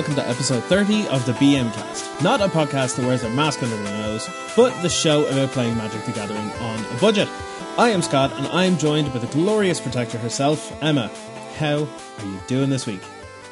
welcome to episode 30 of the BM Cast. Not a podcast that wears a mask under their nose, but the show about playing Magic the Gathering on a budget. I am Scott, and I am joined by the glorious protector herself, Emma. How are you doing this week?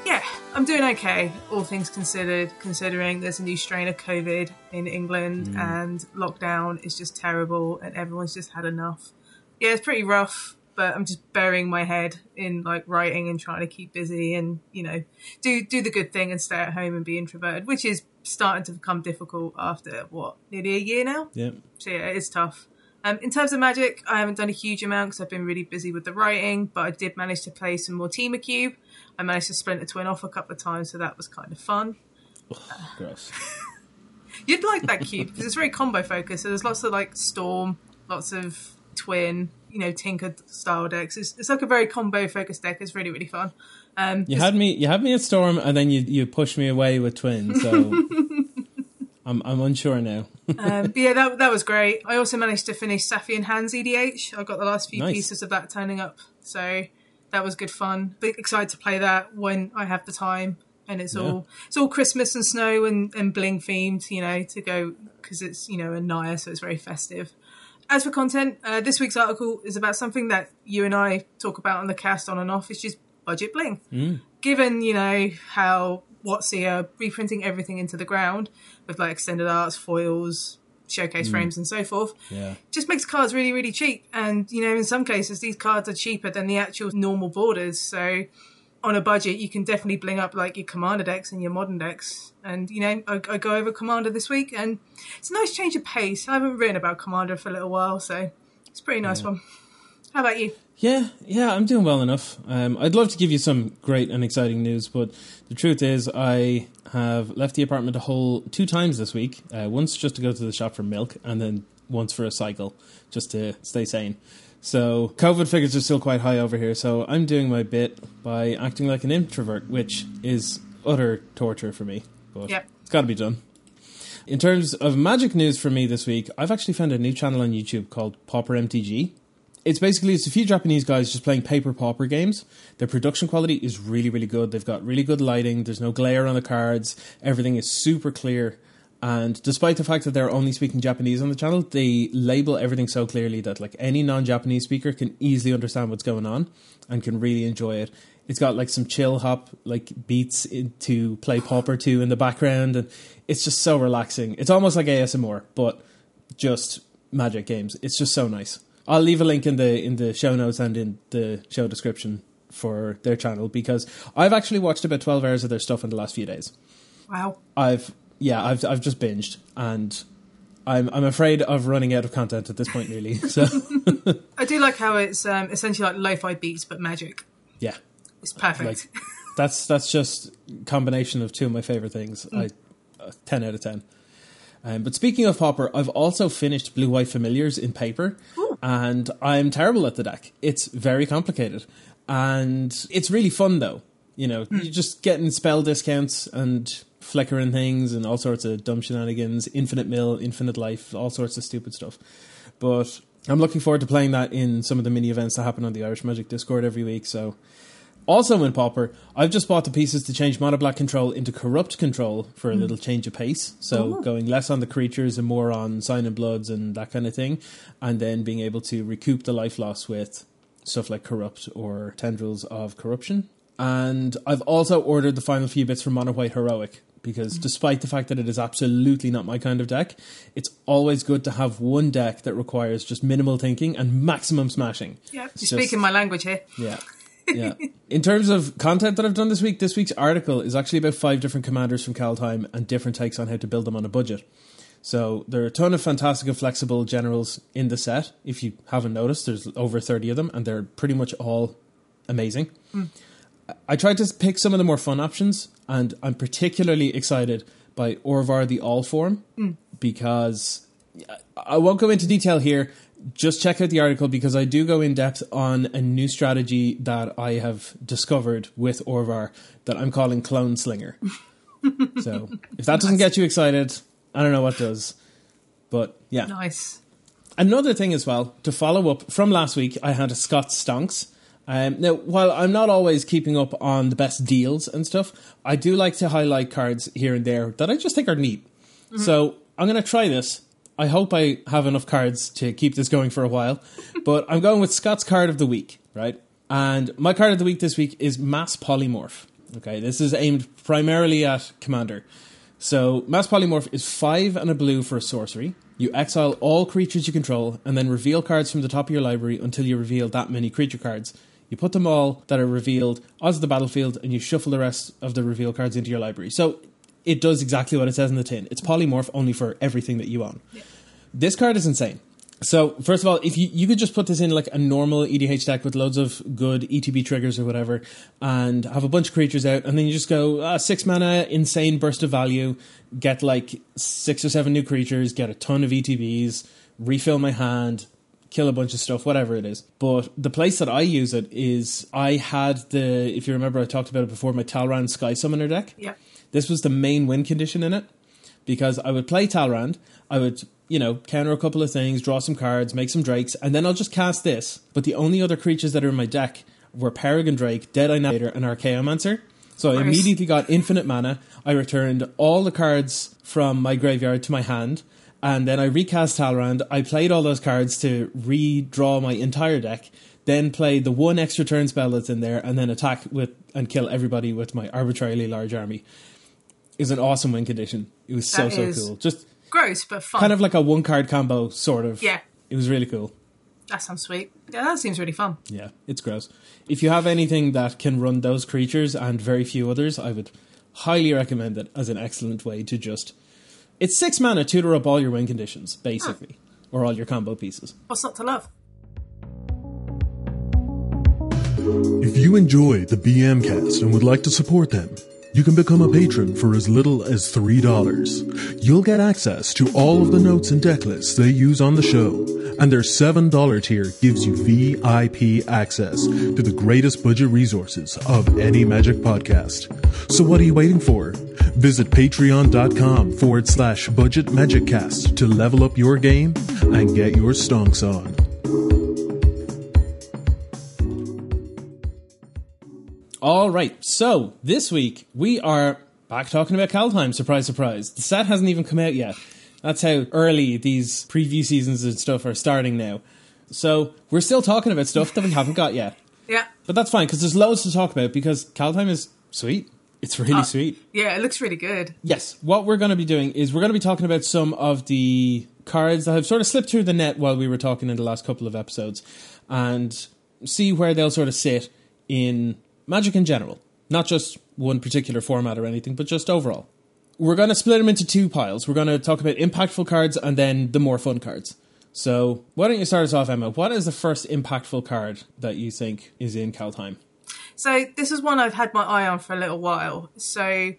Yeah, I'm doing okay, all things considered, considering there's a new strain of COVID in England mm. and lockdown is just terrible and everyone's just had enough. Yeah, it's pretty rough, but I'm just burying my head in like writing and trying to keep busy and, you know, do do the good thing and stay at home and be introverted, which is starting to become difficult after what, nearly a year now? Yeah. So yeah, it's tough. Um, in terms of magic, I haven't done a huge amount because I've been really busy with the writing, but I did manage to play some more Team Cube. I managed to Splinter Twin off a couple of times, so that was kind of fun. Gross. You'd like that cube because it's very combo focused. So there's lots of like Storm, lots of Twin, you know, Tinker style decks. It's, it's like a very combo focused deck. It's really really fun. Um, You had me. You had me at Storm, and then you you pushed me away with twins. So I'm I'm unsure now. um, but yeah, that that was great. I also managed to finish Safi and Hands EDH. I got the last few Nice. pieces of that turning up, so that was good fun. But excited to play that when I have the time, and it's Yeah. all it's all Christmas and snow and, and bling themed, you know, to go because it's you know a Naya, so it's very festive. As for content, uh, this week's article is about something that you and I talk about on the cast on and off. It's just budget bling. Given you know how WotC are reprinting everything into the ground with like extended arts, foils, showcase frames, and so forth, Yeah. just makes cards really, really cheap. And, you know, in some cases, these cards are cheaper than the actual normal borders. So, on a budget, you can definitely bling up like your commander decks and your modern decks. And, you know, I, I go over commander this week, and it's a nice change of pace. I haven't written about commander for a little while, so it's a pretty nice one. How about you? Yeah, yeah, I'm doing well enough. Um, I'd love to give you some great and exciting news, but the truth is, I have left the apartment a whole two times this week. Uh, once just to go to the shop for milk, and then once for a cycle, just to stay sane. So COVID figures are still quite high over here. So I'm doing my bit by acting like an introvert, which is utter torture for me. But Yep. it's got to be done. In terms of magic news for me this week, I've actually found a new channel on YouTube called Pauper MTG. It's basically it's a few Japanese guys just playing paper pauper games. Their production quality is really really good. They've got really good lighting. There's no glare on the cards. Everything is super clear. And despite the fact that they're only speaking Japanese on the channel, they label everything so clearly that like any non-Japanese speaker can easily understand what's going on and can really enjoy it. It's got like some chill hop like beats in, to play pop or two in the background, and it's just so relaxing. It's almost like ASMR, but just magic games. It's just so nice. I'll leave a link in the in the show notes and in the show description for their channel because I've actually watched about twelve hours of their stuff in the last few days. Wow. I've yeah, I've I've just binged and I'm I'm afraid of running out of content at this point really. So I do like how it's um, essentially like lo fi beats, but magic. yeah. It's perfect. Like that's that's just combination of two of my favorite things. I uh, ten out of ten. Um, but speaking of Pauper, I've also finished Blue White Familiars in paper, and I'm terrible at the deck. It's very complicated, and it's really fun though. You know, you're just getting spell discounts and flickering things and all sorts of dumb shenanigans, infinite mill, infinite life, all sorts of stupid stuff. But I'm looking forward to playing that in some of the mini events that happen on the Irish Magic Discord every week. So also in Pauper, I've just bought the pieces to change Mono Black control into corrupt control for a hmm. little change of pace. So oh, going less on the creatures and more on sign and bloods and that kind of thing, and then being able to recoup the life loss with stuff like corrupt or tendrils of corruption. And I've also ordered the final few bits from Mono White Heroic because despite the fact that it is absolutely not my kind of deck, it's always good to have one deck that requires just minimal thinking and maximum smashing. yeah, you're Just- speaking my language here. yeah. Yeah. In terms of content that I've done this week, this week's article is actually about five different commanders from Kaldheim and different takes on how to build them on a budget. So there are a ton of fantastic and flexible generals in the set. If you haven't noticed, there's over 30 of them, and they're pretty much all amazing. Hmm. I tried to pick some of the more fun options, and I'm particularly excited by Orvar the All Form mm. because I won't go into detail here. Just check out the article because I do go in depth on a new strategy that I have discovered with Orvar that I'm calling Clone Slinger. so if that doesn't get you excited, I don't know what does. But yeah. Nice. Another thing as well, to follow up from last week, I had a Scott Stonks, Um, now, while I'm not always keeping up on the best deals and stuff, I do like to highlight cards here and there that I just think are neat. Mm-hmm. So I'm going to try this. I hope I have enough cards to keep this going for a while, but I'm going with Scott's card of the week, right? And my card of the week this week is Mass Polymorph. Okay, this is aimed primarily at Commander. So, Mass Polymorph is five and a blue for a sorcery. You exile all creatures you control and then reveal cards from the top of your library until you reveal that many creature cards. You put them all that are revealed onto the battlefield and you shuffle the rest of the reveal cards into your library. So, it does exactly what it says in the tin. It's polymorph only for everything that you own. Yeah. This card is insane. So first of all, if you you could just put this in like a normal EDH deck with loads of good ETB triggers or whatever, and have a bunch of creatures out, and then you just go uh, six mana, insane burst of value, get like six or seven new creatures, get a ton of ETBs, refill my hand, kill a bunch of stuff, whatever it is. But the place that I use it is I had the if you remember I talked about it before my Talrand Sky Summoner deck. Yeah. This was the main win condition in it because I would play Talrand, I would you know, counter a couple of things, draw some cards, make some drakes, and then I'll just cast this. But the only other creatures that are in my deck were Peregrine Drake, Deadeye Navigator, and Archaeomancer. So I immediately got infinite mana. I returned all the cards from my graveyard to my hand, and then I recast Talrand. I played all those cards to redraw my entire deck, then played the one extra turn spell that's in there, and then attack with and kill everybody with my arbitrarily large army. It was an awesome win condition. It was so so cool. Just gross but fun. Kind of like a one card combo, sort of. Yeah. It was really cool. That sounds sweet. Yeah, that seems really fun. Yeah, it's gross. If you have anything that can run those creatures and very few others, I would highly recommend it as an excellent way to just. It's six mana, tutor up all your win conditions, basically, or all your combo pieces. What's not to love? If you enjoy the BM cast and would like to support them, you can become a patron for as little as $3. You'll get access to all of the notes and deck lists they use on the show, and their $7 tier gives you VIP access to the greatest budget resources of any Magic podcast. So what are you waiting for? Visit patreon.com forward slash budget magiccast to level up your game and get your stonks on. All right. So this week we are back talking about Kaldheim. Surprise, surprise. The set hasn't even come out yet. That's how early these preview seasons and stuff are starting now. So we're still talking about stuff that we haven't got yet. Yeah. But that's fine because there's loads to talk about because Kaldheim is sweet. It's really uh, sweet. Yeah, it looks really good. Yes. What we're going to be doing is we're going to be talking about some of the cards that have sort of slipped through the net while we were talking in the last couple of episodes and see where they'll sort of sit in Magic in general, not just one particular format or anything, but just overall. We're going to split them into two piles. We're going to talk about impactful cards and then the more fun cards. So, why don't you start us off, Emma? What is the first impactful card that you think is in Kaldheim? So, this is one I've had my eye on for a little while. So,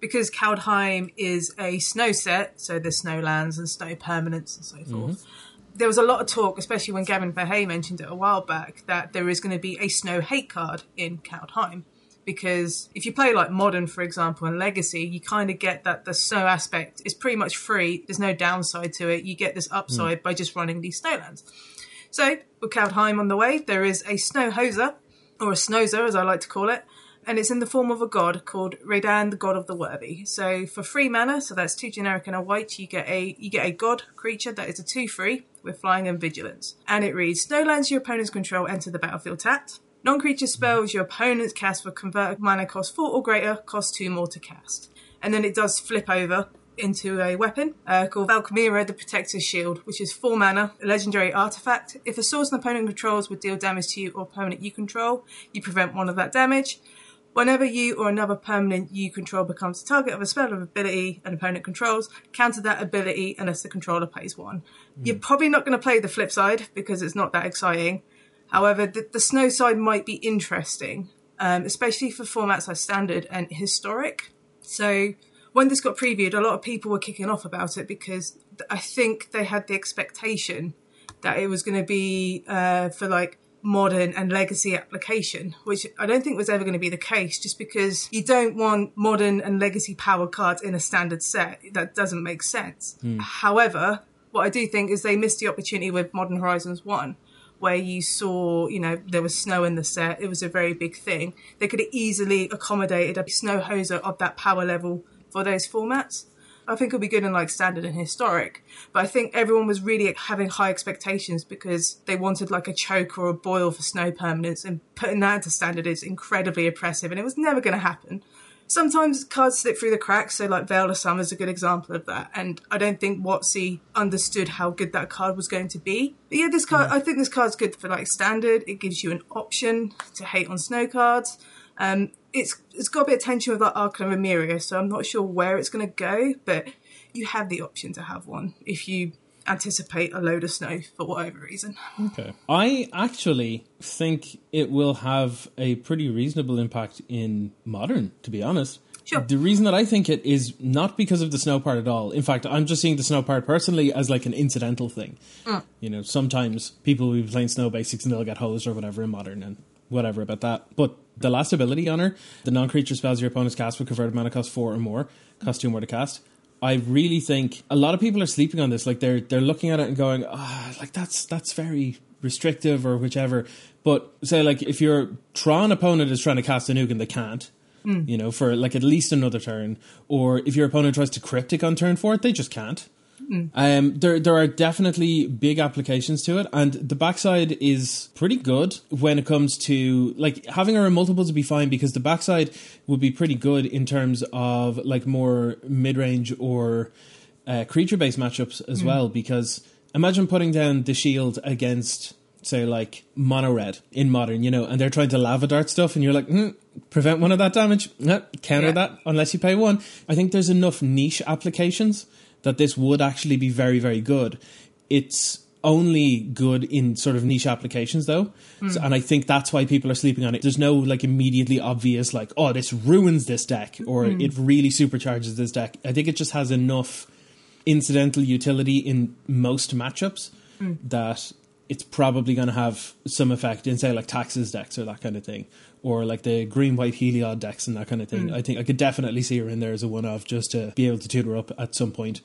because Kaldheim is a snow set, so there's snowlands and snow permanents and so forth. Mm-hmm there was a lot of talk, especially when Gavin Verhey mentioned it a while back, that there is going to be a snow hate card in Kaldheim. Because if you play like modern, for example, and legacy, you kind of get that the snow aspect is pretty much free. There's no downside to it. You get this upside mm. by just running these snowlands. So with Kaldheim on the way, there is a snow hoser, or a snowzer as I like to call it, and it's in the form of a god called Reidane, the god of the worthy. So for free mana, so that's two generic and a white, you get a you get a god creature that is a two free with flying and vigilance, and it reads: Snowlands your opponent's control enter the battlefield tapped. Non-creature spells your opponent's cast for convert mana cost four or greater cost two more to cast, and then it does flip over into a weapon uh, called Valkmira the Protector's Shield, which is 4 mana, a legendary artifact. If a source an opponent controls would deal damage to you or permanent you control, you prevent one of that damage. Whenever you or another permanent you control becomes the target of a spell or ability an opponent controls, counter that ability unless the controller plays one. Mm. You're probably not going to play the flip side because it's not that exciting. However, the, the snow side might be interesting, um, especially for formats like standard and historic. So when this got previewed, a lot of people were kicking off about it because I think they had the expectation that it was going to be uh, for like modern and legacy application, which I don't think was ever going to be the case just because you don't want modern and legacy power cards in a standard set. That doesn't make sense. Mm. However, what I do think is they missed the opportunity with Modern Horizons 1 where you saw, you know, there was snow in the set. It was a very big thing. They could have easily accommodated a snow hoser of that power level for those formats. I think it'll be good in like standard and historic. But I think everyone was really having high expectations because they wanted like a choke or a boil for snow permanence, and putting that into standard is incredibly oppressive, and it was never going to happen. Sometimes cards slip through the cracks, so like Veil of Summer is a good example of that. And I don't think WotC understood how good that card was going to be. But yeah, this card, I think this card's good for like standard. It gives you an option to hate on snow cards. Um, it's it's got a bit of tension with like Archon of Emeria, so I'm not sure where it's going to go, but you have the option to have one if you anticipate a load of snow for whatever reason. Okay. I actually think it will have a pretty reasonable impact in modern, to be honest. Sure. The reason that I think it is not because of the snow part at all. In fact, I'm just seeing the snow part personally as like an incidental thing. Mm. You know, sometimes people will be playing snow basics and they'll get hosed or whatever in modern and whatever about that. But the last ability on her, the non creature spells your opponent's cast with converted mana cost four or more, cost two more to cast. I really think a lot of people are sleeping on this. Like they're they're looking at it and going, ah, like that's that's very restrictive or whichever. But say like if your Tron opponent is trying to cast a nuke and they can't, you know, for like at least another turn, or if your opponent tries to cryptic on turn four, they just can't. Um, there there are definitely big applications to it, and the backside is pretty good when it comes to like having her in multiples would be fine because the backside would be pretty good in terms of like more mid range or uh, creature based matchups as well. Because imagine putting down the shield against say like mono red in modern, you know, and they're trying to lava dart stuff, and you're like, hmm, prevent one of that damage, no, counter Yeah. that unless you pay one. I think there's enough niche applications that this would actually be very, very good. It's only good in sort of niche applications though. So- hmm. and I think that's why people are sleeping on it. There's no like immediately obvious like, oh, this ruins this deck or hmm. it really supercharges this deck. I think it just has enough incidental utility in most matchups hmm. that it's probably going to have some effect in say like taxes decks or that kind of thing or like the green white heliod decks and that kind of thing i think i could definitely see her in there as a one-off just to be able to tutor up at some point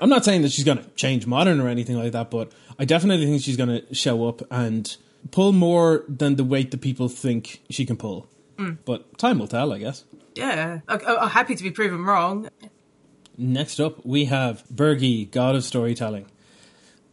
i'm not saying that she's going to change modern or anything like that but i definitely think she's going to show up and pull more than the weight that people think she can pull. Mm. But time will tell i guess. Yeah, I, I- I'm happy to be proven wrong. next up we have Birgi god of storytelling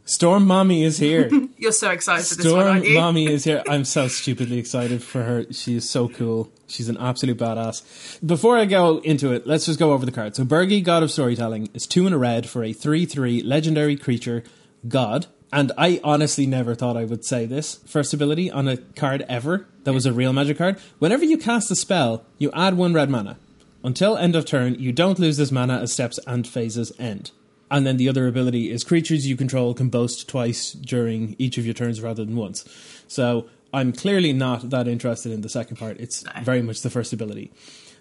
storm mommy is here You're so excited for this one, Storm aren't you? Mommy is here. I'm so stupidly excited for her. She is so cool. She's an absolute badass. Before I go into it, let's just go over the card. So Birgi, God of Storytelling, is two in a red for a 3-3 legendary creature, God. And I honestly never thought I would say this first ability on a card ever that was a real magic card. Whenever you cast a spell, you add one red mana. Until end of turn, you don't lose this mana as steps and phases end. And then the other ability is creatures you control can boast twice during each of your turns rather than once. So I'm clearly not that interested in the second part. It's very much the first ability.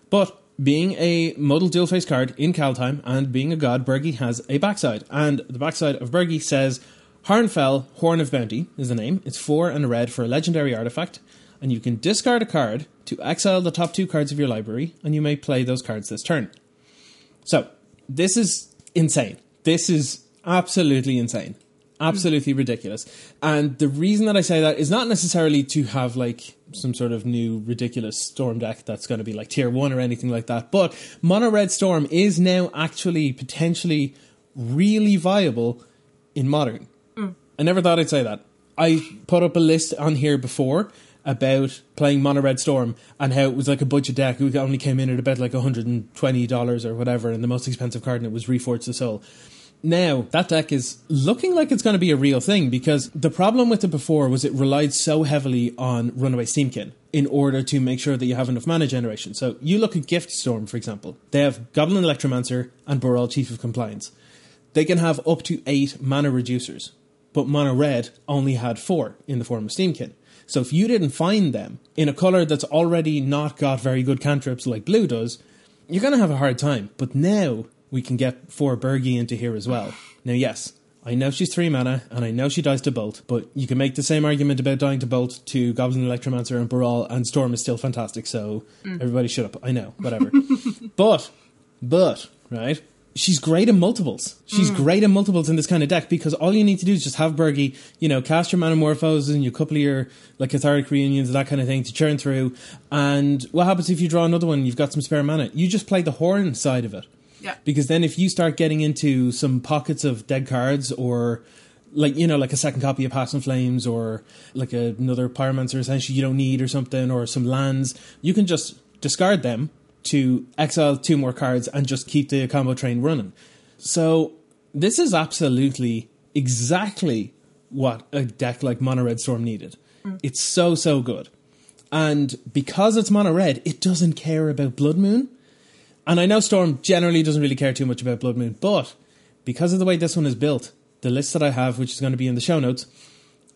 But being a modal dual face card in Kaldheim and being a god, Birgi has a backside. And the backside of Birgi says Harnfell, Horn of Bounty is the name. It's four and a red for a legendary artifact. And you can discard a card to exile the top two cards of your library, and you may play those cards this turn. So, this is insane. This is absolutely insane. Absolutely ridiculous. And the reason that I say that is not necessarily to have like some sort of new ridiculous storm deck that's going to be like tier one or anything like that. But Mono Red Storm is now actually potentially really viable in modern. Mm. I never thought I'd say that. I put up a list on here before about playing Mono Red Storm and how it was like a budget deck. It only came in at about like $120 or whatever, and the most expensive card in it was Reforge the Soul. Now, that deck is looking like it's going to be a real thing because the problem with it before was it relied so heavily on Runaway Steamkin in order to make sure that you have enough mana generation. So you look at Gift Storm, for example. They have Goblin Electromancer and Baral Chief of Compliance. They can have up to eight mana reducers, but Mono Red only had four in the form of Steamkin. So if you didn't find them in a color that's already not got very good cantrips like blue does, you're going to have a hard time. But now we can get four Birgi into here as well. Now, yes, I know she's three mana, and I know she dies to Bolt, but you can make the same argument about dying to Bolt to Goblin Electromancer and Baral, and Storm is still fantastic, so mm. everybody shut up. I know, whatever. but, but, right? she's great in multiples. She's mm. great in multiples in this kind of deck because all you need to do is just have Birgi, you know, cast your Manamorphoses and your couple of your like cathartic reunions and that kind of thing to churn through. And what happens if you draw another one? You've got some spare mana. You just play the horn side of it. Yeah. Because then if you start getting into some pockets of dead cards or like you know like a second copy of Past in Flames or like another Pyromancer essentially you don't need or something or some lands, you can just discard them to exile two more cards and just keep the combo train running. So this is absolutely exactly what a deck like Mono Red Storm needed. Mm. It's so so good. And because it's mono red, it doesn't care about Blood Moon. And I know Storm generally doesn't really care too much about Blood Moon, but because of the way this one is built, the list that I have, which is going to be in the show notes,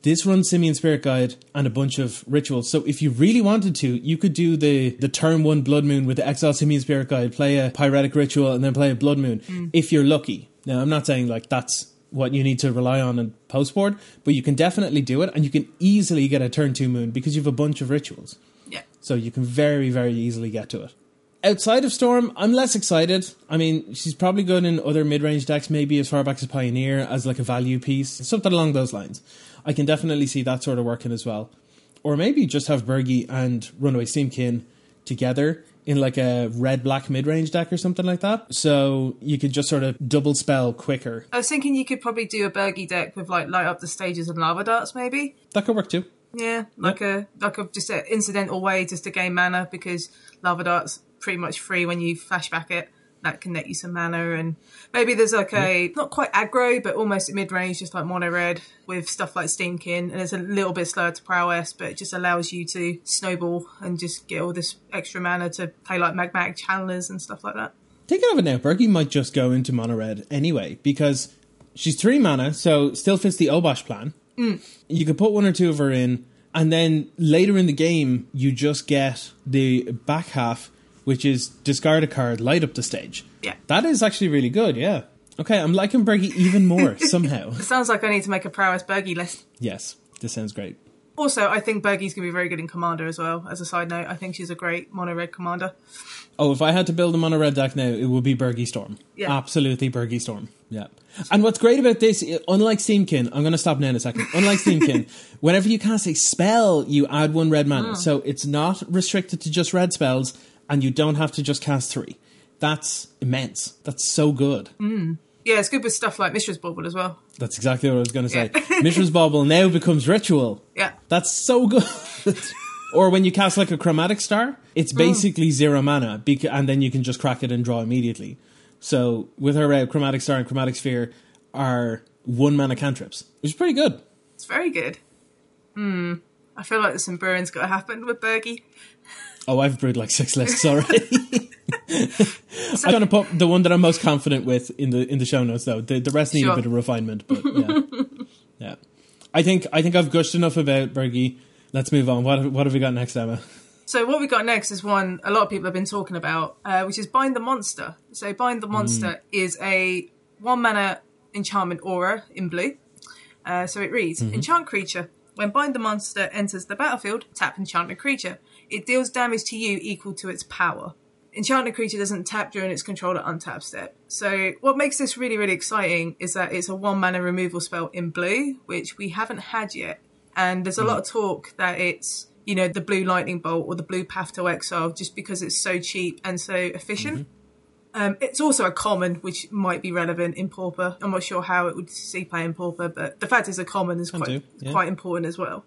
this runs Simian Spirit Guide and a bunch of rituals. So if you really wanted to, you could do the the turn one Blood Moon with the Exile Simian Spirit Guide, play a Pyretic Ritual, and then play a Blood Moon mm. if you're lucky. Now I'm not saying like that's what you need to rely on in post board, but you can definitely do it, and you can easily get a turn two moon because you have a bunch of rituals. Yeah. So you can very, very easily get to it. Outside of Storm, I'm less excited. I mean, she's probably good in other mid range decks, maybe as far back as Pioneer, as like a value piece, something along those lines. I can definitely see that sort of working as well. Or maybe just have Birgi and Runaway Steamkin together in like a red black mid range deck or something like that. So you could just sort of double spell quicker. I was thinking you could probably do a Birgi deck with like light up the stages and lava darts, maybe. That could work too. Yeah, like a like a just an incidental way just to gain mana because lava darts pretty much free when you flashback it. That can net you some mana, and maybe there's like a not quite aggro, but almost mid range, just like mono red with stuff like Steamkin, and it's a little bit slower to prowess, but it just allows you to snowball and just get all this extra mana to play like magmatic channelers and stuff like that. Thinking of it now, Birgi might just go into mono red anyway because she's three mana, so still fits the Obosh plan. Mm. You could put one or two of her in, and then later in the game, you just get the back half, which is discard a card, light up the stage. Yeah. That is actually really good, yeah. Okay, I'm liking Birgi even more somehow. It sounds like I need to make a prowess Birgi list. Yes, this sounds great. Also, I think Birgi's going to be very good in Commander as well. As a side note, I think she's a great mono red commander. Oh, if I had to build a mono red deck now, it would be Birgi Storm. Yeah. Absolutely Birgi Storm. Yeah. And what's great about this, unlike Steamkin, I'm going to stop now in a second. Unlike Steamkin, whenever you cast a spell, you add one red mana. Hmm. So it's not restricted to just red spells, and you don't have to just cast three. That's immense. That's so good. Yeah, it's good with stuff like Mishra's Bauble as well. That's exactly what I was going to say. Mishra's Bauble now becomes ritual. Yeah. That's so good. or when you cast like a chromatic star, it's basically zero mana, and then you can just crack it and draw immediately. So with her uh, chromatic star and chromatic sphere are one mana cantrips, which is pretty good. It's very good. Hmm. I feel like there's some brewing's got to happen with Birgi. Oh, I've brewed like six lists already. I'm gonna put the one that I'm most confident with in the in the show notes though. The the rest need Sure. a bit of refinement, but yeah, yeah. I think I think I've gushed enough about Birgi. Let's move on. What what have we got next, Emma? So what we got next is one a lot of people have been talking about, uh, which is Bind the Monster. So Bind the Monster is a one mana enchantment aura in blue. Uh, so it reads: Enchant creature. When Bind the Monster enters the battlefield, tap enchantment creature. It deals damage to you equal to its power. Enchanted creature doesn't tap during its controller untap step. So what makes this really really exciting is that it's a one mana removal spell in blue, which we haven't had yet. And there's a lot of talk that it's you know the blue lightning bolt or the blue path to exile just because it's so cheap and so efficient. Um, it's also a common, which might be relevant in Pauper. I'm not sure how it would see play in Pauper, but the fact it's a common is quite do, yeah. quite important as well.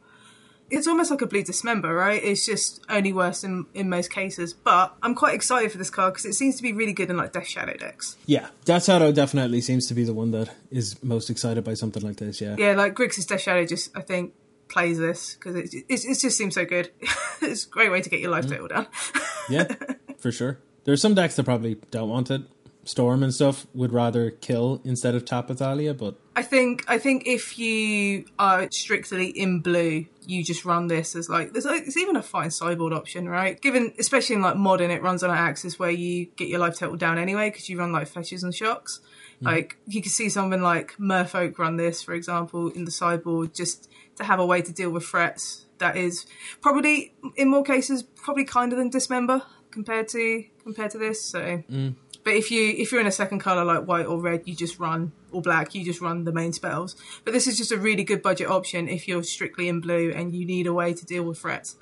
It's almost like a blue dismember, right? It's just only worse in in most cases. But I'm quite excited for this card because it seems to be really good in like Death Shadow decks. Yeah, Death Shadow definitely seems to be the one that is most excited by something like this. Yeah, Yeah, like Grixis Death Shadow just I think plays this because it, it, it just seems so good. it's a great way to get your life mm. total down. yeah, for sure. There are some decks that probably don't want it. Storm and stuff would rather kill instead of tap Athalia, but I think I think if you are strictly in blue, you just run this as like there's like, it's even a fine sideboard option, right? Given especially in like modern, it runs on an axis where you get your life total down anyway because you run like fetches and shocks. Like you can see something like Merfolk run this, for example, in the sideboard just to have a way to deal with threats that is probably in more cases probably kinder than dismember compared to compared to this. So mm. But if you if you're in a second color like white or red, you just run or black, you just run the main spells. But this is just a really good budget option if you're strictly in blue and you need a way to deal with threats.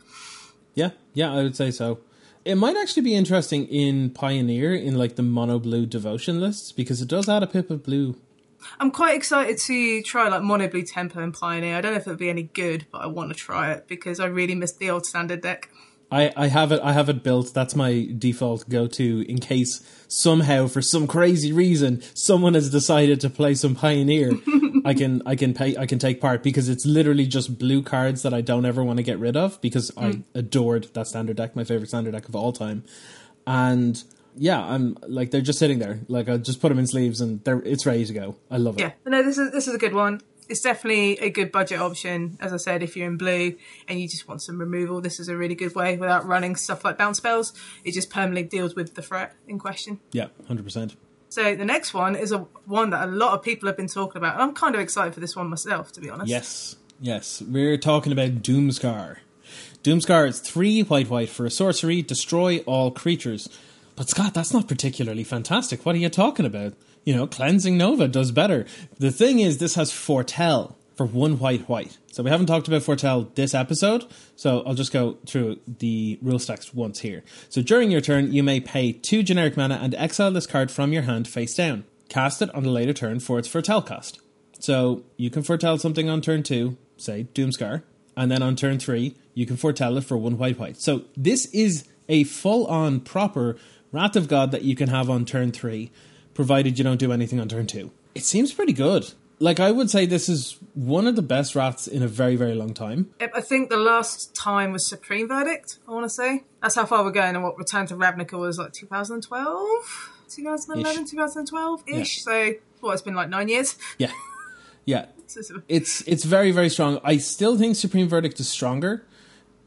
Yeah, yeah, I would say so. It might actually be interesting in Pioneer in like the mono blue devotion lists because it does add a pip of blue. I'm quite excited to try like mono blue tempo and pioneer. I don't know if it'll be any good, but I want to try it because I really missed the old standard deck. I, I have it I have it built. That's my default go to in case somehow for some crazy reason someone has decided to play some Pioneer. I can I can pay I can take part because it's literally just blue cards that I don't ever want to get rid of because I hmm. adored that standard deck, my favorite standard deck of all time. And yeah, I'm like they're just sitting there. Like I just put them in sleeves and they're it's ready to go. I love it. Yeah, no, this is this is a good one. It's definitely a good budget option. As I said, if you're in blue and you just want some removal, this is a really good way without running stuff like bounce spells. It just permanently deals with the threat in question. Yeah, hundred percent. So the next one is a one that a lot of people have been talking about, and I'm kind of excited for this one myself, to be honest. Yes, yes. We're talking about Doomscar. Doomscar is three white white for a sorcery, destroy all creatures. But Scott, that's not particularly fantastic. What are you talking about? You know, cleansing Nova does better. The thing is, this has foretell for one white white. So we haven't talked about foretell this episode. So I'll just go through the rules text once here. So during your turn, you may pay two generic mana and exile this card from your hand face down. Cast it on a later turn for its foretell cost. So you can foretell something on turn two, say Doomscar, and then on turn three, you can foretell it for one white white. So this is a full on proper Wrath of God that you can have on turn three, provided you don't do anything on turn two. It seems pretty good. Like I would say this is one of the best wraths in a very, very long time. I think the last time was Supreme Verdict, I want to say. That's how far we're going, and what Return to Ravnica was like 2012? 2011, 2012 ish. So, well, it's been like nine years. Yeah. Yeah. It's it's very, very strong. I still think Supreme Verdict is stronger,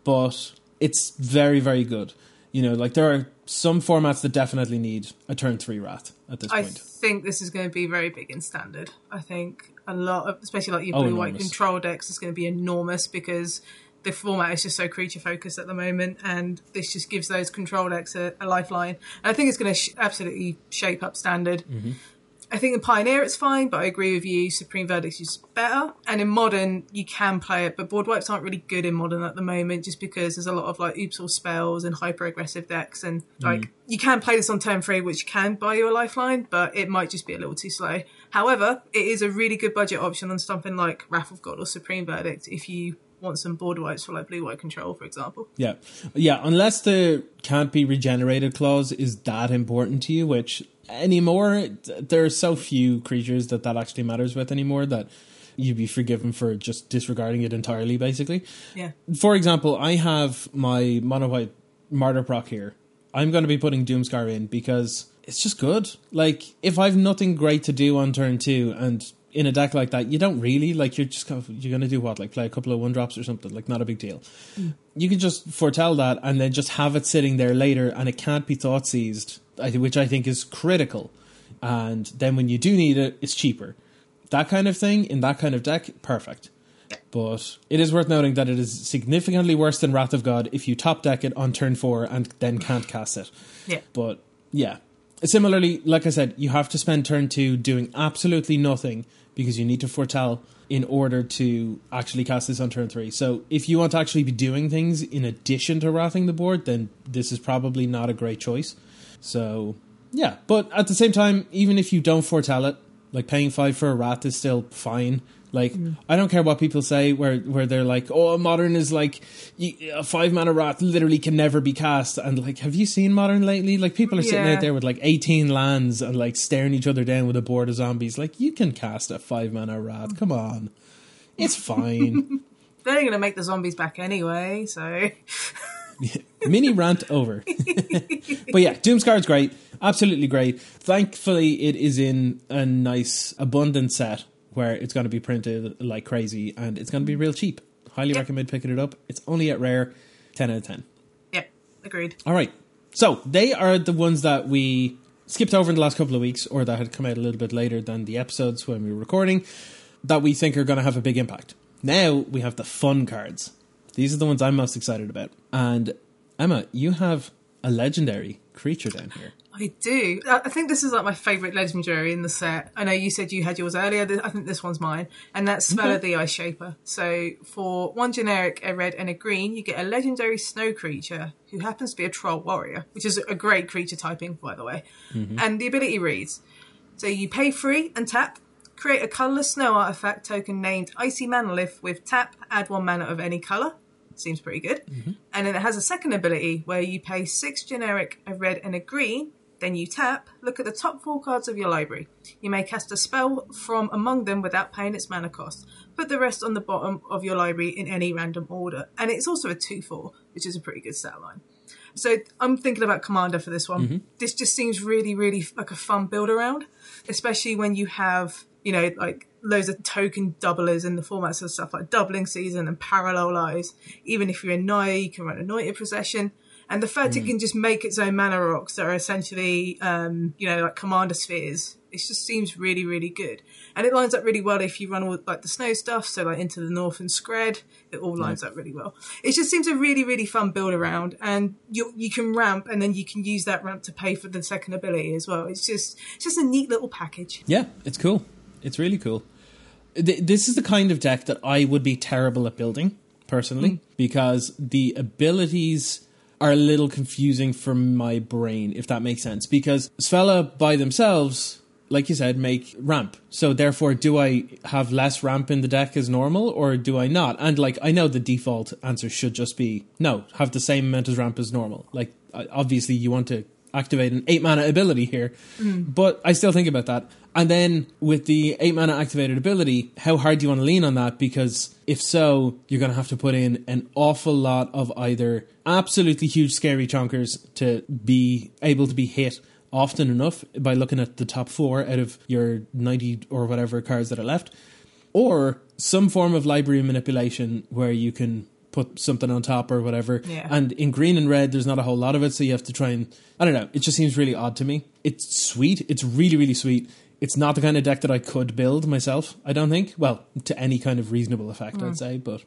but it's very, very good. You know, like there are some formats that definitely need a turn three wrath at this I point. I think this is going to be very big in standard. I think a lot of, especially like your Oh, blue white control decks, is going to be enormous because the format is just so creature focused at the moment, and this just gives those control decks a, a lifeline. And I think it's going to sh- absolutely shape up standard. Mm-hmm. I think in Pioneer it's fine, but I agree with you. Supreme Verdict is better, and in Modern you can play it, but board wipes aren't really good in Modern at the moment, just because there's a lot of like oops all spells and hyper aggressive decks, and mm. like you can play this on turn three, which can buy you a lifeline, but it might just be a little too slow. However, it is a really good budget option on something like Wrath of God or Supreme Verdict if you want some board wipes for like blue white control, for example. Yeah. Yeah, unless the can't be regenerated clause is that important to you, which anymore, there are so few creatures that that actually matters with anymore that you'd be forgiven for just disregarding it entirely, basically. Yeah. For example, I have my mono white martyr proc here. I'm going to be putting Doomscar in because it's just good. Like, if I've nothing great to do on turn two and in a deck like that, you don't really like. You're just gonna, you're going to do what, like play a couple of one drops or something. Like, not a big deal. Mm. You can just foretell that and then just have it sitting there later, and it can't be thought seized, I which I think is critical. And then when you do need it, it's cheaper. That kind of thing in that kind of deck, perfect. But it is worth noting that it is significantly worse than Wrath of God if you top deck it on turn four and then can't cast it. Yeah. But yeah. Similarly, like I said, you have to spend turn two doing absolutely nothing because you need to foretell in order to actually cast this on turn three. So if you want to actually be doing things in addition to wrathing the board, then this is probably not a great choice. So yeah, but at the same time, even if you don't foretell it, like paying five for a wrath is still fine. Like mm. I don't care what people say, where where they're like, "Oh, modern is like a five mana wrath literally can never be cast." And like, have you seen modern lately? Like people are sitting Yeah. out there with like eighteen lands and like staring each other down with a board of zombies. Like you can cast a five mana wrath. Mm. Come on, it's fine. They're going to make the zombies back anyway, so Mini rant over. but yeah, Doomscar is great. Absolutely great. Thankfully, it is in a nice, abundant set where it's going to be printed like crazy and it's going to be real cheap. Highly Yep. recommend picking it up. It's only at rare. 10 out of 10. yeah, agreed. All right. So they are the ones that we skipped over in the last couple of weeks or that had come out a little bit later than the episodes when we were recording that we think are going to have a big impact. Now we have the fun cards. These are the ones I'm most excited about. And Emma, you have a legendary creature down here. I do. I think this is like my favourite legendary in the set. I know you said you had yours earlier. I think this one's mine, and that's Svella the Ice Shaper. So for one generic, a red and a green, you get a legendary snow creature who happens to be a troll warrior, which is a great creature typing, by the way. Mm-hmm. And the ability reads: so you pay free and tap. Create a colourless snow artifact token named Icy Manalith with tap, add one mana of any colour. Seems pretty good. Mm-hmm. And then it has a second ability where you pay six generic, a red and a green. Then you tap, look at the top four cards of your library. You may cast a spell from among them without paying its mana cost. Put the rest on the bottom of your library in any random order. And it's also a 2 4, which is a pretty good stat line. So I'm thinking about Commander for this one. Mm-hmm. This just seems really, really like a fun build around, especially when you have, you know, like loads of token doublers in the formats of stuff like doubling season and parallel lives. Even if you're in Naya, you can run anointed procession. And the fact it can just make its own mana rocks that are essentially, um, you know, like commander spheres, it just seems really, really good. And it lines up really well if you run all like the snow stuff, so like into the north and Skred, it all lines up really well. It just seems a really, really fun build around, and you you can ramp, and then you can use that ramp to pay for the second ability as well. It's just it's just a neat little package. Yeah, it's cool. It's really cool. Th- This is the kind of deck that I would be terrible at building personally hmm. because the abilities are a little confusing for my brain, if that makes sense. Because Svella by themselves, like you said, make ramp. So therefore, do I have less ramp in the deck as normal, or do I not? And like, I know the default answer should just be no, have the same amount of ramp as normal. Like, obviously, you want to activate an eight mana ability here, mm. but I still think about that. And then with the eight mana activated ability, how hard do you want to lean on that? Because if so, you're going to have to put in an awful lot of either absolutely huge scary chonkers to be able to be hit often enough by looking at the top four out of your 90 or whatever cards that are left, or some form of library manipulation where you can put something on top or whatever. Yeah. And in green and red, there's not a whole lot of it, so you have to try and I don't know. It just seems really odd to me. It's sweet. It's really really sweet. It's not the kind of deck that I could build myself. I don't think. Well, to any kind of reasonable effect, I'd hmm. say. But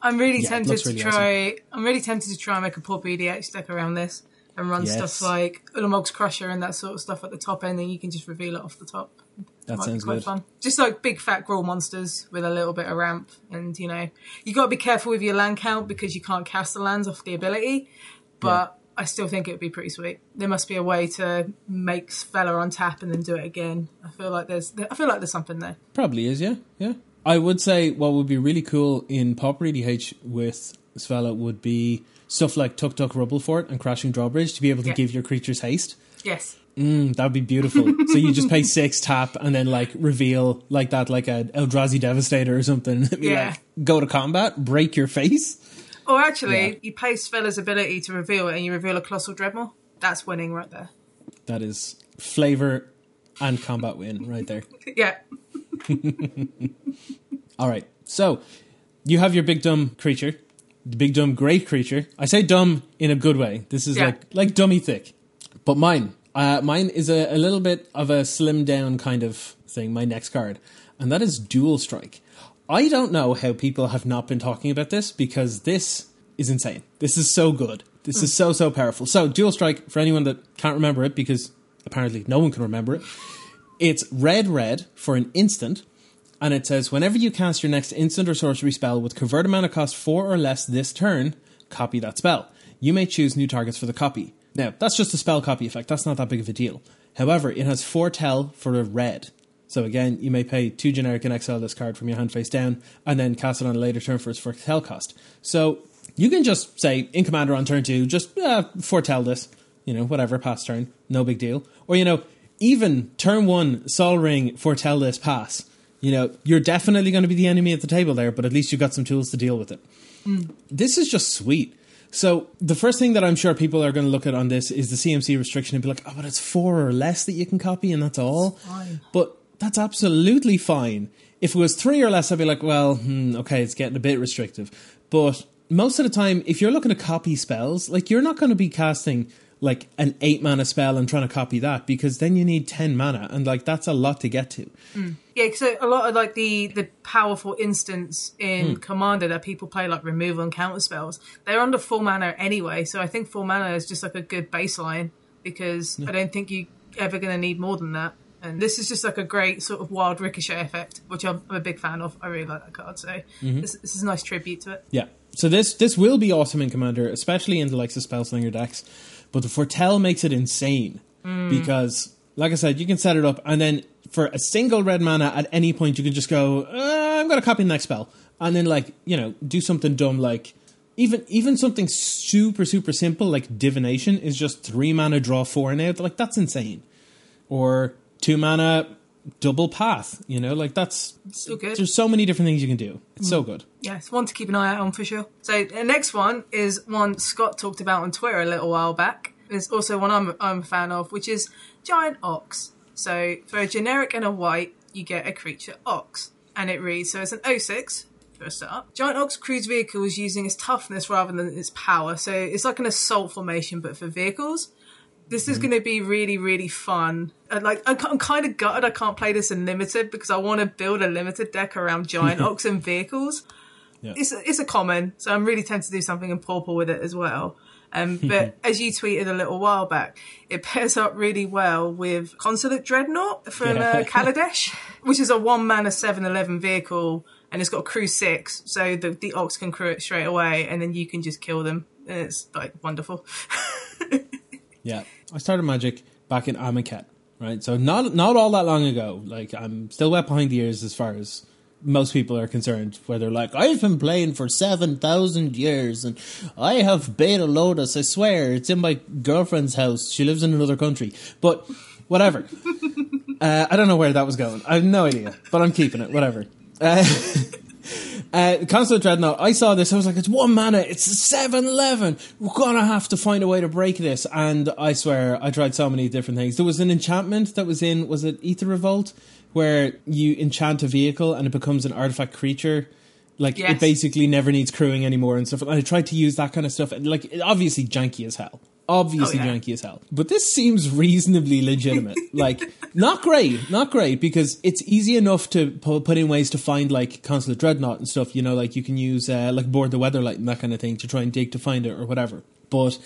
I'm really Yeah, tempted to really try. I'm really tempted to try and make a poor BDH deck around this and run Yes. stuff like Ulamog's Crusher and that sort of stuff at the top end, and you can just reveal it off the top. That Might sounds good. fun. Just like big fat Gruul monsters with a little bit of ramp, and you know you got to be careful with your land count because you can't cast the lands off the ability. But I still think it would be pretty sweet. There must be a way to make Svella on tap and then do it again. I feel like there's. I feel like there's something there. Probably is, yeah, yeah. I would say what would be really cool in Pauper EDH with Svella would be stuff like Tuktuk Rubblefort and Crashing Drawbridge to be able to Yeah. give your creatures haste. Yes. Mm, that would be beautiful. so you just pay six tap and then like reveal like that, like a Eldrazi Devastator or something. Yeah. like, go to combat, break your face. Or actually, Yeah. you pay Svella's ability to reveal it, and you reveal a Colossal Dreadmaw. That's winning right there. That is flavor and combat win right there. Yeah. All right. So you have your big dumb creature, the big dumb great creature. I say dumb in a good way. This is Yeah. like like dummy thick. But mine, uh, mine is a, a little bit of a slim down kind of thing. My next card, and that is Dual Strike. I don't know how people have not been talking about this because this is insane. This is so good. This is so so powerful. So Dual Strike for anyone that can't remember it because apparently no one can remember it. It's red red for an instant and it says whenever you cast your next instant or sorcery spell with converted mana cost 4 or less this turn, copy that spell. You may choose new targets for the copy. Now, that's just a spell copy effect, that's not that big of a deal. However, it has foretell for a red. So again, you may pay 2 generic and exile this card from your hand face down, and then cast it on a later turn for its foretell cost. So you can just say, in Commander on turn 2, just uh, foretell this, you know, whatever, pass turn, no big deal. Or, you know, even turn 1, Sol Ring, foretell this, pass you know, you're definitely going to be the enemy at the table there, but at least you've got some tools to deal with it. This is just sweet. So the first thing that I'm sure people are going to look at on this is the CMC restriction and be like, oh, but it's four or less that you can copy, and that's all. But that's absolutely fine. If it was three or less, I'd be like, well, hmm, okay, it's getting a bit restrictive. But most of the time, if you're looking to copy spells, like you're not going to be casting like an eight mana spell and trying to copy that because then you need 10 mana and like that's a lot to get to. Mm. Yeah, so a lot of like the the powerful instants in hmm. Commander that people play like removal and counter spells, they're under full mana anyway. So I think full mana is just like a good baseline because I don't think you ever going to need more than that. And this is just like a great sort of wild ricochet effect, which I'm, I'm a big fan of. I really like that card, so mm-hmm. this, this is a nice tribute to it. Yeah. So this this will be awesome in Commander, especially in the likes of Spellslinger decks. But the Foretell makes it insane because, like I said, you can set it up, and then for a single red mana at any point, you can just go, uh, "I'm going to copy the next spell," and then like you know do something dumb like even even something super super simple like divination is just three mana draw four now. Like that's insane. Or two mana double path. You know, like that's So good. there's so many different things you can do. It's so hmm. good. Yeah, it's one to keep an eye out on for sure. So the next one is one Scott talked about on Twitter a little while back. It's also one I'm, I'm a fan of, which is Giant Ox. So for a generic and a white, you get a creature Ox. And it reads, so it's an 06 for a start. Giant Ox crews vehicles using its toughness rather than its power. So it's like an assault formation, but for vehicles. This is going to be really, really fun. Uh, like, I'm, kind of gutted I can't play this in limited because I want to build a limited deck around giant oxen and vehicles. It's a, it's a common, so I'm really tempted to do something in purple with it as well. Um, but as you tweeted a little while back, it pairs up really well with Consulate Dreadnought from Yeah. uh, Kaladesh, which is a one mana 7 11 vehicle and it's got a crew 6, so the, the ox can crew it straight away and then you can just kill them. And it's like wonderful. Yeah, I started Magic back in Amonkhet, right? So not not all that long ago. Like I'm still wet behind the ears as far as most people are concerned. Where they're like, I've been playing for seven thousand years, and I have Beta Lotus. I swear, it's in my girlfriend's house. She lives in another country, but whatever. uh, I don't know where that was going. I have no idea, but I'm keeping it. Whatever. Uh, Uh, Consulate Dreadnought, I saw this, I was like, it's one mana, it's 7 11. We're gonna have to find a way to break this. And I swear, I tried so many different things. There was an enchantment that was in, was it Aether Revolt? Where you enchant a vehicle and it becomes an artifact creature. Like, Yes. it basically never needs crewing anymore and stuff. And I tried to use that kind of stuff. And, like, it- obviously janky as hell. Obviously Oh, yeah. janky as hell. But this seems reasonably legitimate. like, not great, not great, because it's easy enough to put in ways to find, like, Consulate Dreadnought and stuff. You know, like, you can use, uh, like, Board the Weatherlight and that kind of thing to try and dig to find it or whatever. But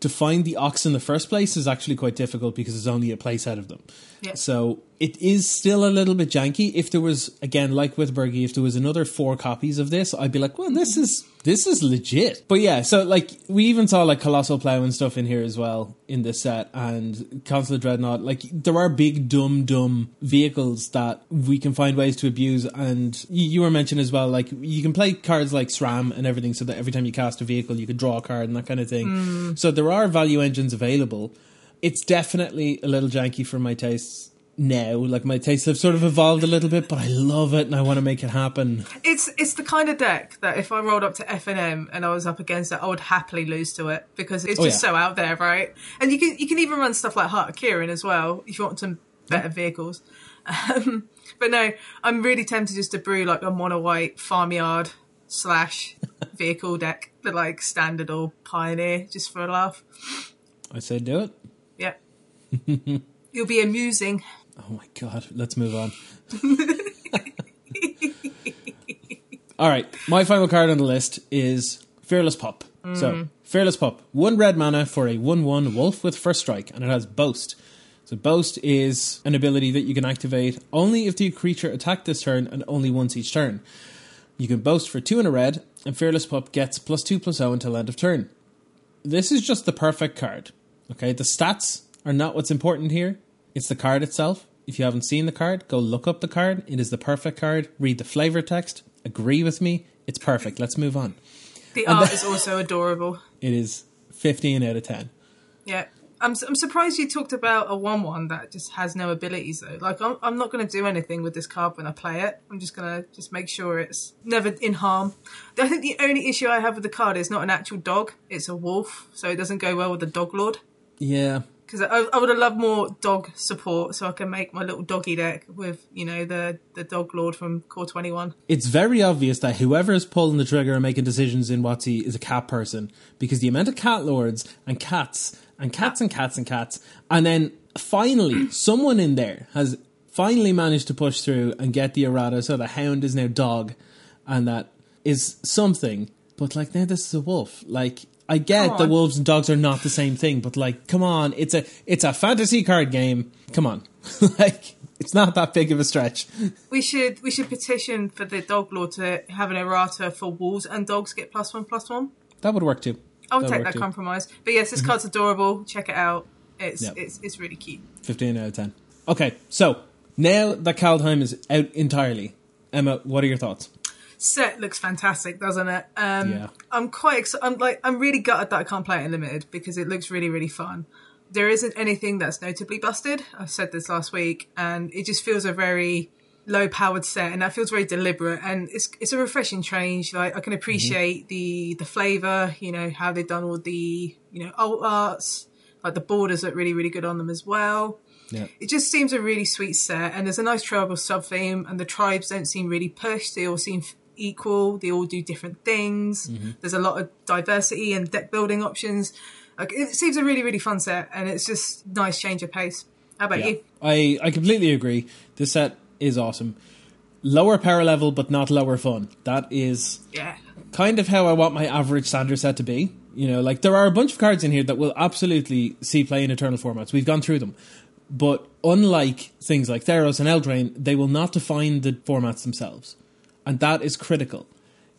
to find the Ox in the first place is actually quite difficult because there's only a place out of them. Yeah. So it is still a little bit janky. If there was, again, like with Birgi, if there was another four copies of this, I'd be like, well, this is this is legit. But yeah, so like we even saw like Colossal Plow and stuff in here as well in this set, and Consulate Dreadnought. Like there are big dumb dumb vehicles that we can find ways to abuse. And you, you were mentioned as well, like you can play cards like Sram and everything, so that every time you cast a vehicle, you could draw a card and that kind of thing. Mm. So there are value engines available. It's definitely a little janky for my tastes now. Like my tastes have sort of evolved a little bit, but I love it and I want to make it happen. It's it's the kind of deck that if I rolled up to F and M and I was up against it, I would happily lose to it because it's Oh, just yeah. so out there, right? And you can you can even run stuff like Heart of Kiran as well if you want some better vehicles. Um, but no, I'm really tempted just to brew like a mono white farmyard slash vehicle deck, but like standard or pioneer, just for a laugh. I say do it. Yeah, you'll be amusing. Oh my god, let's move on. All right, my final card on the list is Fearless Pup. So, mm. Fearless Pup, one red mana for a 1 1 wolf with first strike, and it has Boast. So, Boast is an ability that you can activate only if the creature attacked this turn and only once each turn. You can Boast for 2 and a red, and Fearless Pup gets plus 2 plus 0 until end of turn. This is just the perfect card. Okay, the stats are not what's important here. It's the card itself. If you haven't seen the card, go look up the card. It is the perfect card. Read the flavor text. Agree with me. It's perfect. Let's move on. The And art the- is also adorable. It is 15 out of 10. Yeah. I'm, I'm surprised you talked about a 1 1 that just has no abilities though. Like, I'm, I'm not going to do anything with this card when I play it. I'm just going to just make sure it's never in harm. I think the only issue I have with the card is not an actual dog, it's a wolf, so it doesn't go well with the dog lord. Yeah. Because I, I would have loved more dog support so I can make my little doggy deck with, you know, the, the dog lord from Core 21. It's very obvious that whoever is pulling the trigger and making decisions in WotC is a cat person because the amount of cat lords and cats and cats and cats and cats. And then finally, someone in there has finally managed to push through and get the errata so the hound is now dog and that is something. But like now this is a wolf. Like I get that wolves and dogs are not the same thing, but like, come on, it's a it's a fantasy card game. Come on, like it's not that big of a stretch. We should we should petition for the dog law to have an errata for wolves and dogs get plus one plus one. That would work too. I would That take that too. compromise. But yes, this mm-hmm. card's adorable. Check it out. It's Yep. it's it's really cute. Fifteen out of ten. Okay, so now that Kaldheim is out entirely, Emma, what are your thoughts? Set looks fantastic, doesn't it? Um, Yeah. I'm quite. Ex- I'm like. I'm really gutted that I can't play it in limited because it looks really, really fun. There isn't anything that's notably busted. I said this last week, and it just feels a very low-powered set, and that feels very deliberate. And it's it's a refreshing change. Like I can appreciate the the flavor. You know how they've done all the you know alt arts. Like the borders look really, really good on them as well. Yeah. It just seems a really sweet set, and there's a nice tribal sub theme, and the tribes don't seem really pushed. They all seem equal. They all do different things. Mm-hmm. There's a lot of diversity and deck building options. Like it seems a really really fun set, and it's just nice change of pace. How about Yeah. you? I, I completely agree. This set is awesome. Lower power level, but not lower fun. That is Yeah, kind of how I want my average standard set to be. You know, like there are a bunch of cards in here that will absolutely see play in eternal formats. We've gone through them. But unlike things like Theros and Eldraine, they will not define the formats themselves. And that is critical.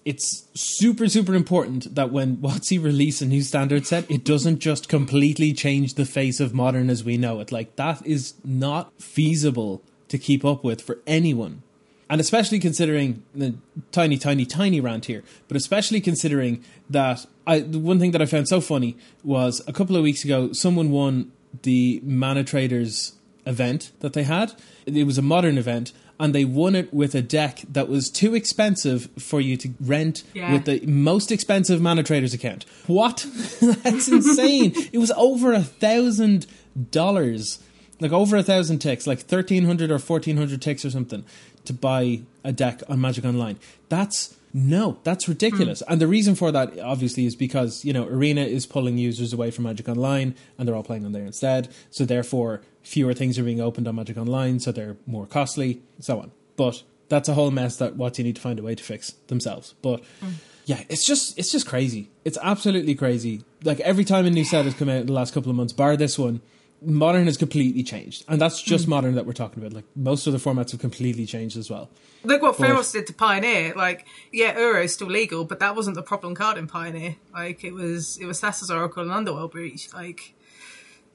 It's super, super important that when WotC release a new standard set, it doesn't just completely change the face of modern as we know it. Like, that is not feasible to keep up with for anyone and especially considering the tiny, tiny, tiny rant here, but especially considering that I the one thing that I found so funny was a couple of weeks ago someone won the Mana Traders event that they had. It was a modern event, and they won it with a deck that was too expensive for you to rent Yeah. with the most expensive Mana Traders account. What? That's insane! it was over a thousand dollars like over a thousand ticks, like thirteen hundred or fourteen hundred ticks or something, to buy a deck on Magic Online. That's no, that's ridiculous. Hmm. And the reason for that obviously is because you know Arena is pulling users away from Magic Online, and they're all playing on there instead. So therefore, fewer things are being opened on Magic Online, so they're more costly, so on. But that's a whole mess that WotC need to find a way to fix themselves. But hmm. yeah, it's just it's just crazy. It's absolutely crazy. Like every time a new set has come out in the last couple of months, bar this one, modern has completely changed, and that's just hmm. modern that we're talking about. Like most of the formats have completely changed as well. look what But- Theros did to Pioneer. Like, yeah, Uro is still legal, but that wasn't the problem card in Pioneer. Like, it was it was Thassa's Oracle and Underworld Breach. Like,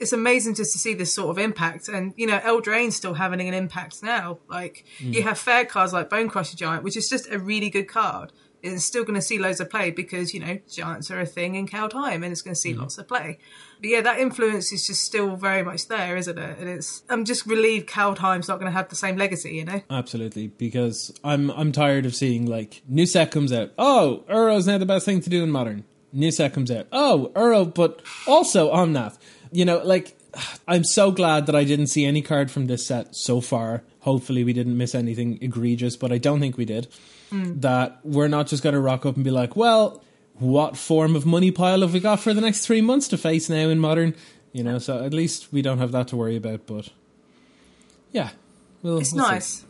it's amazing just to see this sort of impact. And, you know, Eldraine's still having an impact now. Like, you hmm. have fair cards like Bonecrusher Giant, which is just a really good card. It's still going to see loads of play because, you know, giants are a thing in Kaldheim and it's going to see mm. lots of play. But yeah, that influence is just still very much there, isn't it? And it's, I'm just relieved Kaldheim's not going to have the same legacy, you know? Absolutely, because I'm I'm tired of seeing like new set comes out. Oh, Uro's now the best thing to do in modern. New set comes out. Oh, Uro, but also Omnath. You know, like I'm so glad that I didn't see any card from this set so far. Hopefully, we didn't miss anything egregious, but I don't think we did. Hmm. That we're not just going to rock up and be like, well, what form of money pile have we got for the next three months to face now in modern? You know, so at least we don't have that to worry about. But yeah, well, It's we'll see. nice.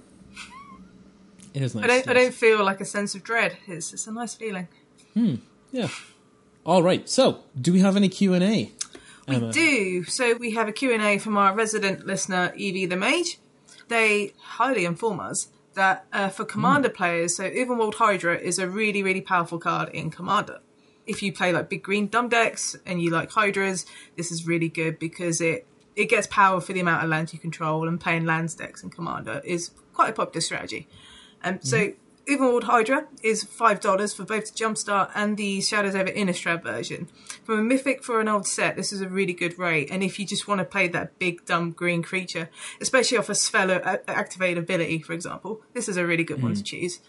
It is nice. I don't. I don't feel like a sense of dread. It's it's a nice feeling. Hmm, yeah. All right. So, do we have any Q and A? We Do so. We have a Q and A from our resident listener Evie the Mage. They highly inform us that uh, for Commander players, so Ulvenwald Hydra is a really really powerful card in Commander. If you play like big green dumb decks and you like Hydras, this is really good because it it gets power for the amount of land you control, and playing lands decks in Commander is quite a popular strategy. Um, so Ulvenwald Hydra is five dollars for both the Jumpstart and the Shadows over Innistrad version. From a mythic for an old set, this is a really good rate. And if you just want to play that big dumb green creature, especially off a Selvala a- activated ability, for example, this is a really good one to choose.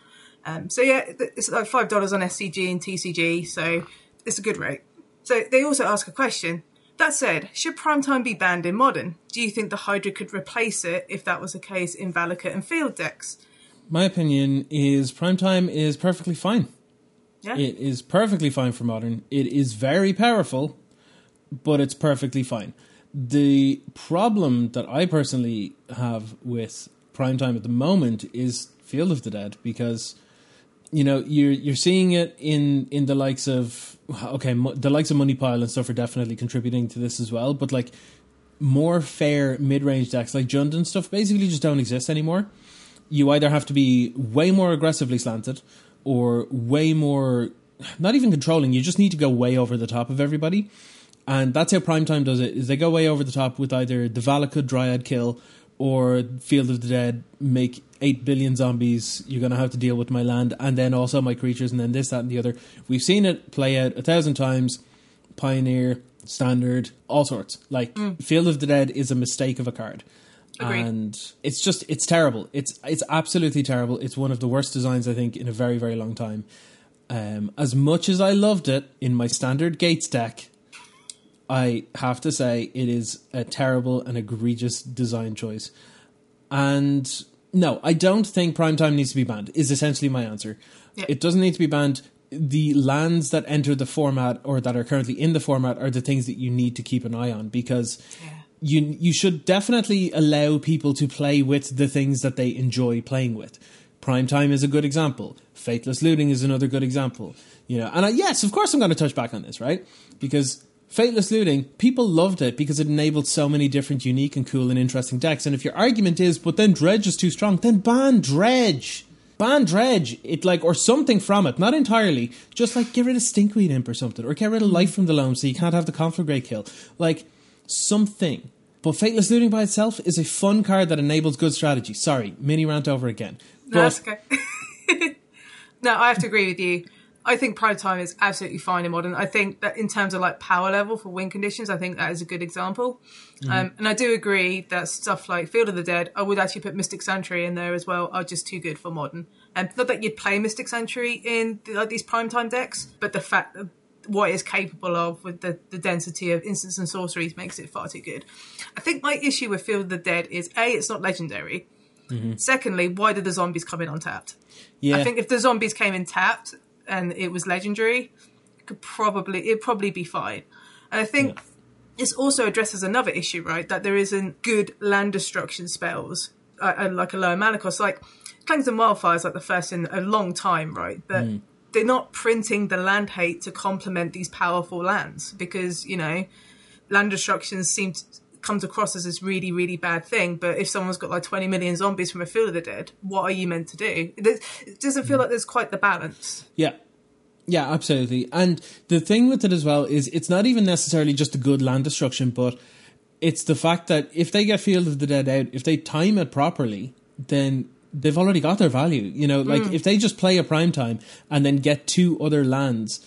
Um, so yeah, it's like five dollars on SCG and TCG, so it's a good rate. So they also ask a question. That said, should Primetime be banned in Modern? Do you think the Hydra could replace it if that was the case in Valakut and Field decks? My opinion is Primetime is perfectly fine. Yeah. It is perfectly fine for modern. It is very powerful, but it's perfectly fine. The problem that I personally have with Primetime at the moment is Field of the Dead because you know, you're you're seeing it in in the likes of okay, mo- the likes of Money Pile and stuff are definitely contributing to this as well. But like more fair mid range decks like Jund and stuff basically just don't exist anymore. You either have to be way more aggressively slanted or way more not even controlling, you just need to go way over the top of everybody. And that's how Primetime does it, is they go way over the top with either the Valakut Dryad kill or Field of the Dead, make 8 billion zombies, you're going to have to deal with my land, and then also my creatures, and then this, that, and the other. We've seen it play out a thousand times. Pioneer, Standard, all sorts. Like, mm. Field of the Dead is a mistake of a card. Agreed. And it's just, it's terrible. It's, it's absolutely terrible. It's one of the worst designs, I think, in a very, very long time. Um, as much as I loved it in my standard Gates deck, I have to say it is a terrible and egregious design choice. And no, I don't think Primetime needs to be banned, is essentially my answer. Yeah. It doesn't need to be banned. The lands that enter the format or that are currently in the format are the things that you need to keep an eye on because Yeah. You you should definitely allow people to play with the things that they enjoy playing with. Primetime is a good example. Faithless looting is another good example. You know, and I, yes, of course, I'm going to touch back on this, right? Because Faithless looting, people loved it because it enabled so many different, unique, and cool and interesting decks. And if your argument is, but then Dredge is too strong, then ban Dredge. Ban Dredge, it like or something from it, not entirely. Just like get rid of Stinkweed Imp or something, or get rid of Life from the Loam so you can't have the Conflagrate kill. Like something. But Faithless Looting by itself is a fun card that enables good strategy. Sorry, mini rant over again. No, that's okay. no, I have to agree with you. I think Prime Time is absolutely fine in modern. I think that in terms of like power level for win conditions, I think that is a good example. Um, and I do agree that stuff like Field of the Dead, I would actually put Mystic Sanctuary in there as well, are just too good for modern. And not that you'd play Mystic Sanctuary in the, like these Prime Time decks, but the fact that what it's capable of with the, the density of instants and sorceries makes it far too good. I think my issue with Field of the Dead is A, it's not legendary. Secondly, why did the zombies come in untapped? yeah, I think if the zombies came in tapped and it was legendary, it could probably it'd probably be fine. And I think this also addresses another issue, right? That there isn't good land destruction spells, uh, uh, like a lower mana cost. Like Clangers and Wildfires, like the first in a long time, right? But they're not printing the land hate to complement these powerful lands because you know land destruction seems comes across as this really really bad thing but if someone's got like 20 million zombies from a field of the dead what are you meant to do it it doesn't feel like there's quite the balance Yeah. Yeah, absolutely. And the thing with it as well is it's not even necessarily just a good land destruction, but it's the fact that if they get Field of the Dead out, if they time it properly, then they've already got their value. You know, like mm. if they just play a prime time and then get two other lands,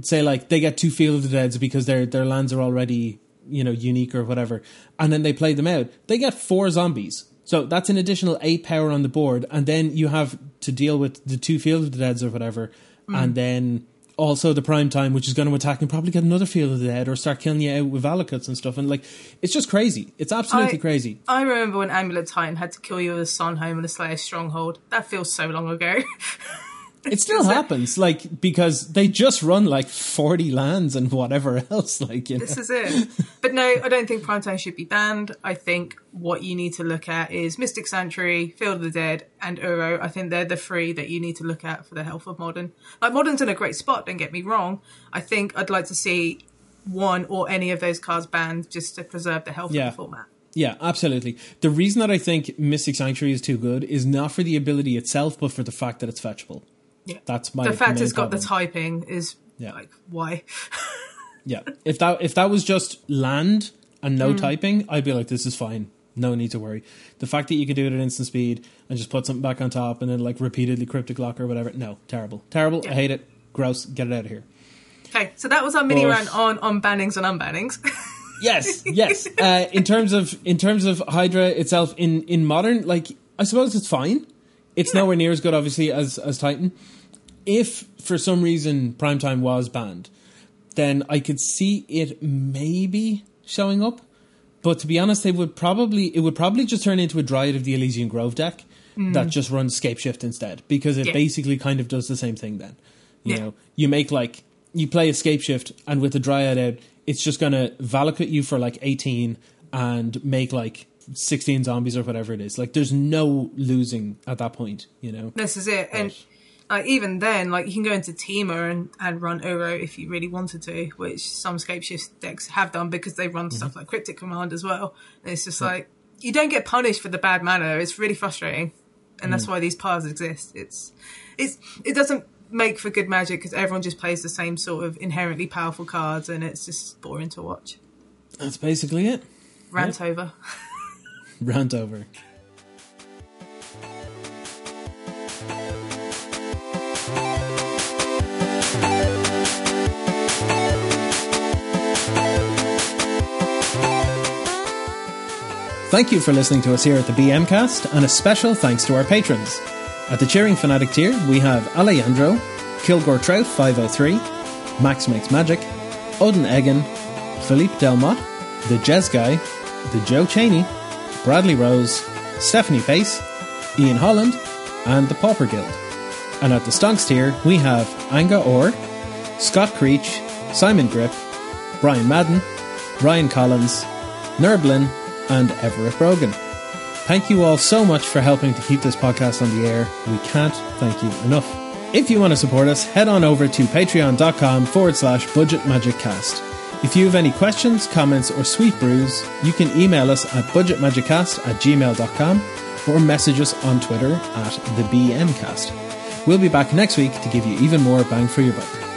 say like they get two Field of the Deads because their their lands are already, you know, unique or whatever, and then they play them out, they get four zombies. So that's an additional eight power on the board, and then you have to deal with the two Field of the Deads or whatever, and mm. then also the prime time, which is going to attack and probably get another Field of the Dead or start killing you out with Valakuts and stuff. And like, it's just crazy. It's absolutely I- crazy. i remember when amulet Titan had to kill you with a home and a slayer stronghold that feels so long ago It still happens, like because they just run like forty lands and whatever else. Like, you know. this is it but no i don't think primetime should be banned i think what you need to look at is mystic sanctuary field of the dead and uro i think they're the three that you need to look at for the health of modern like modern's in a great spot don't get me wrong i think i'd like to see one or any of those cards banned just to preserve the health Yeah. of the format Yeah, absolutely. The reason that I think Mystic Sanctuary is too good is not for the ability itself, but for the fact that it's fetchable. Yeah That's my the fact it's got the typing is Yeah. like why Yeah, if that if that was just land and no typing, I'd be like, this is fine. No need to worry. The fact that you can do it at instant speed and just put something back on top and then like repeatedly cryptic lock or whatever, no, terrible, terrible. I hate it. Gross. Get it out of here. okay so that was our mini But- rant on on bannings and unbannings Yes, yes. Uh, in terms of in terms of Hydra itself, in in modern, like I suppose it's fine. It's nowhere near as good, obviously, as as Titan. If for some reason Primetime was banned, then I could see it maybe showing up. But to be honest, they would probably it would probably just turn into a Dryad of the Ilysian Grove deck mm. that just runs Scape Shift instead, because it Yeah. basically kind of does the same thing. Then, you Yeah. know, you make like you play Escape Shift, and with the Dryad out, it's just gonna Valakut you for like eighteen and make like sixteen zombies or whatever it is. Like, there's no losing at that point. You know, This is it. And like even then, like you can go into Temur and, and run Uro if you really wanted to, which some Scapeshift decks have done because they run mm-hmm. stuff like Cryptic Command as well. And it's just yeah. like you don't get punished for the bad mana. It's really frustrating, and mm. that's why these paths exist. It's it's it doesn't make for good magic because everyone just plays the same sort of inherently powerful cards, and it's just boring to watch. That's basically it. Rant over. Rant over. Thank you for listening to us here at the BM Cast, and a special thanks to our patrons. At the Cheering Fanatic tier, we have Alejandro, Kilgore Trout 503, Max Makes Magic, Odin Egan, Philippe Delmott, The Jez Guy, The Joe Cheney, Bradley Rose, Stephanie Pace, Ian Holland, and the Pauper Guild. And at the Stonks tier, we have Anga Orr, Scott Creech, Simon Grip, Brian Madden, Ryan Collins, Nerblin, and Everett Brogan. Thank you all so much for helping to keep this podcast on the air. We can't thank you enough. If you want to support us, head on over to patreon.com forward slash budget magic cast. If you have any questions, comments, or sweet brews, you can email us at budgetmagiccast at gmail.com or message us on Twitter at the BMcast. We'll be back next week to give you even more bang for your buck.